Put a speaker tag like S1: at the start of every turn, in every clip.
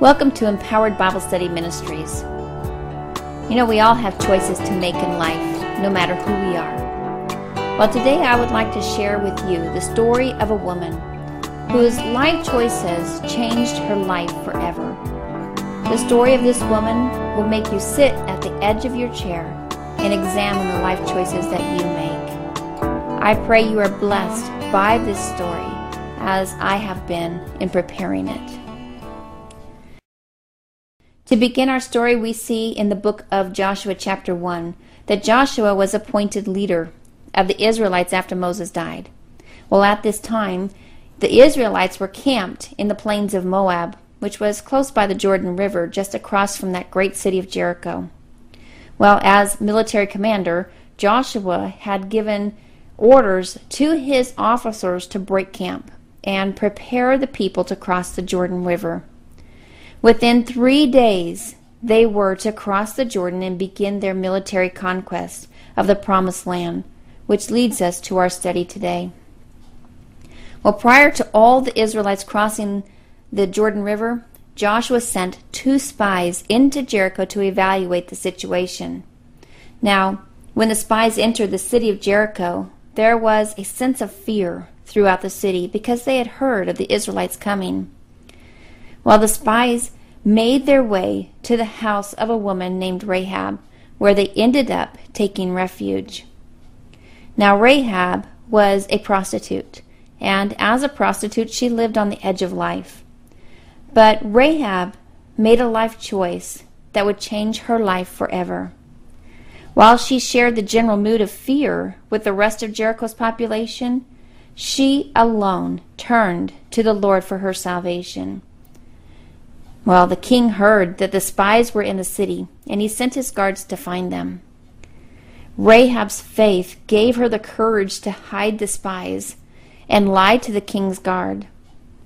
S1: Welcome to Empowered Bible Study Ministries. You know, we all have choices to make in life, no matter who we are. Well, today I would like to share with you the story of a woman whose life choices changed her life forever. The story of this woman will make you sit at the edge of your chair and examine the life choices that you make. I pray you are blessed by this story as I have been in preparing it. To begin our story, we see in the book of Joshua, chapter 1, that Joshua was appointed leader of the Israelites after Moses died. Well, at this time, the Israelites were camped in the plains of Moab, which was close by the Jordan River, just across from that great city of Jericho. Well, as military commander, Joshua had given orders to his officers to break camp and prepare the people to cross the Jordan River. Within three days, they were to cross the Jordan and begin their military conquest of the Promised Land, which leads us to our study today. Well, prior to all the Israelites crossing the Jordan River, Joshua sent two spies into Jericho to evaluate the situation. Now, when the spies entered the city of Jericho, there was a sense of fear throughout the city because they had heard of the Israelites coming. While the spies made their way to the house of a woman named Rahab, where they ended up taking refuge. Now, Rahab was a prostitute, and as a prostitute, she lived on the edge of life. But Rahab made a life choice that would change her life forever. While she shared the general mood of fear with the rest of Jericho's population, she alone turned to the Lord for her salvation. Well, the king heard that the spies were in the city, and he sent his guards to find them. Rahab's faith gave her the courage to hide the spies and lie to the king's guard.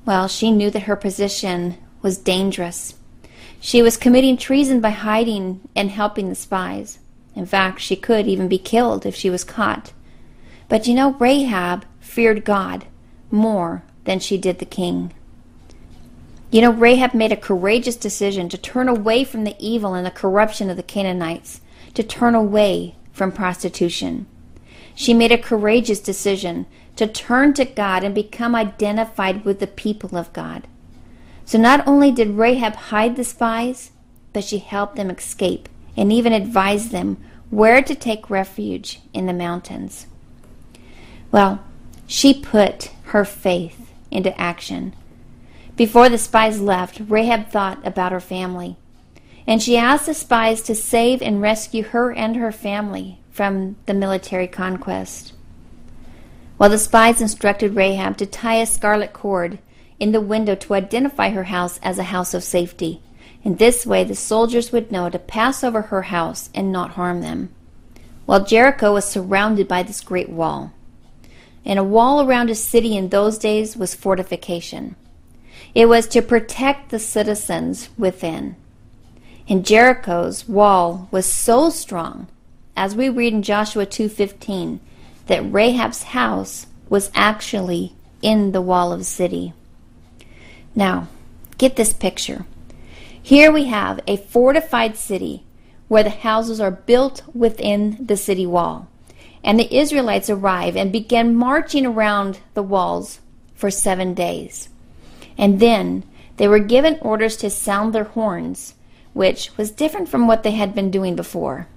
S1: Well, she knew that her position was dangerous. She was committing treason by hiding and helping the spies. In fact, she could even be killed if she was caught. But you know, Rahab feared God more than she did the king. You know, Rahab made a courageous decision to turn away from the evil and the corruption of the Canaanites, to turn away from prostitution. She made a courageous decision to turn to God and become identified with the people of God. So not only did Rahab hide the spies, but she helped them escape and even advised them where to take refuge in the mountains. Well, she put her faith into action before the spies left, Rahab thought about her family, and she asked the spies to save and rescue her and her family from the military conquest. While the spies instructed Rahab to tie a scarlet cord in the window to identify her house as a house of safety. In this way, the soldiers would know to pass over her house and not harm them. While Jericho was surrounded by this great wall, and a wall around a city in those days was fortification. It was to protect the citizens within. And Jericho's wall was so strong, as we read in Joshua 2:15, that Rahab's house was actually in the wall of the city. Now, get this picture. Here we have a fortified city where the houses are built within the city wall. And the Israelites arrive and begin marching around the walls for seven days. And then they were given orders to sound their horns, which was different from what they had been doing before.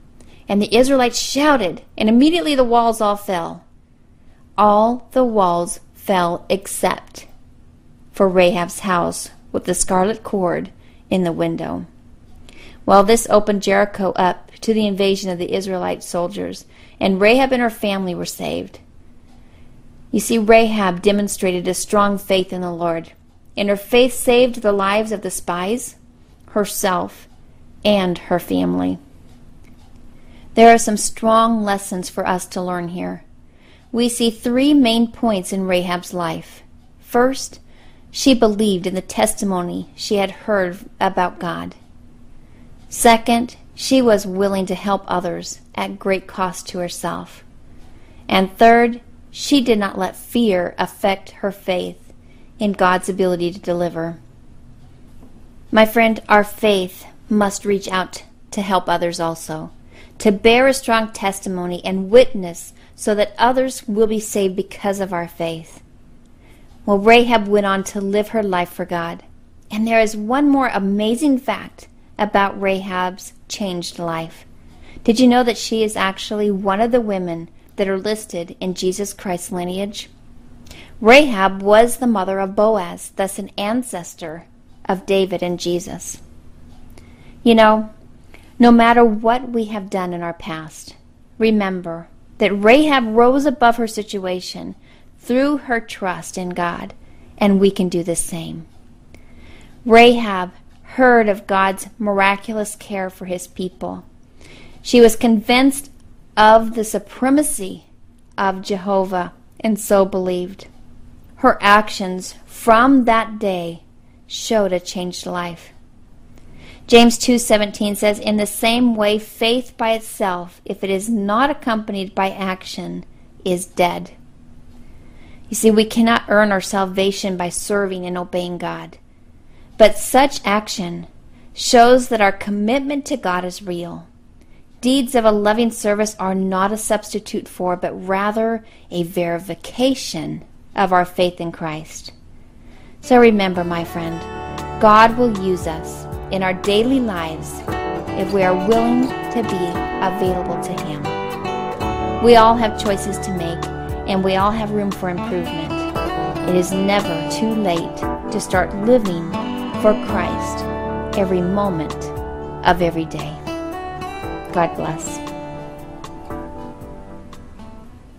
S1: And the Israelites shouted, and immediately the walls all fell. All the walls fell except for Rahab's house with the scarlet cord in the window. Well, this opened Jericho up to the invasion of the Israelite soldiers, and Rahab and her family were saved. You see, Rahab demonstrated a strong faith in the Lord and her faith saved the lives of the spies, herself, and her family. There are some strong lessons for us to learn here. We see three main points in Rahab's life. First, she believed in the testimony she had heard about God. Second, she was willing to help others at great cost to herself. And third, she did not let fear affect her faith in God's ability to deliver. My friend, our faith must reach out to help others also, to bear a strong testimony and witness so that others will be saved because of our faith. Well, Rahab went on to live her life for God. And there is one more amazing fact about Rahab's changed life. Did you know that she is actually one of the women that are listed in Jesus Christ's lineage? Rahab was the mother of Boaz, thus an ancestor of David and Jesus. You know, no matter what we have done in our past, remember that Rahab rose above her situation through her trust in God, and we can do the same. Rahab heard of God's miraculous care for his people. She was convinced of the supremacy of Jehovah and so believed. Her actions from that day showed a changed life. James 2:17 says in the same way faith by itself if it is not accompanied by action is dead. You see we cannot earn our salvation by serving and obeying God. But such action shows that our commitment to God is real. Deeds of a loving service are not a substitute for, but rather a verification of our faith in Christ. So remember, my friend, God will use us in our daily lives if we are willing to be available to Him. We all have choices to make, and we all have room for improvement. It is never too late to start living for Christ every moment of every day. God bless.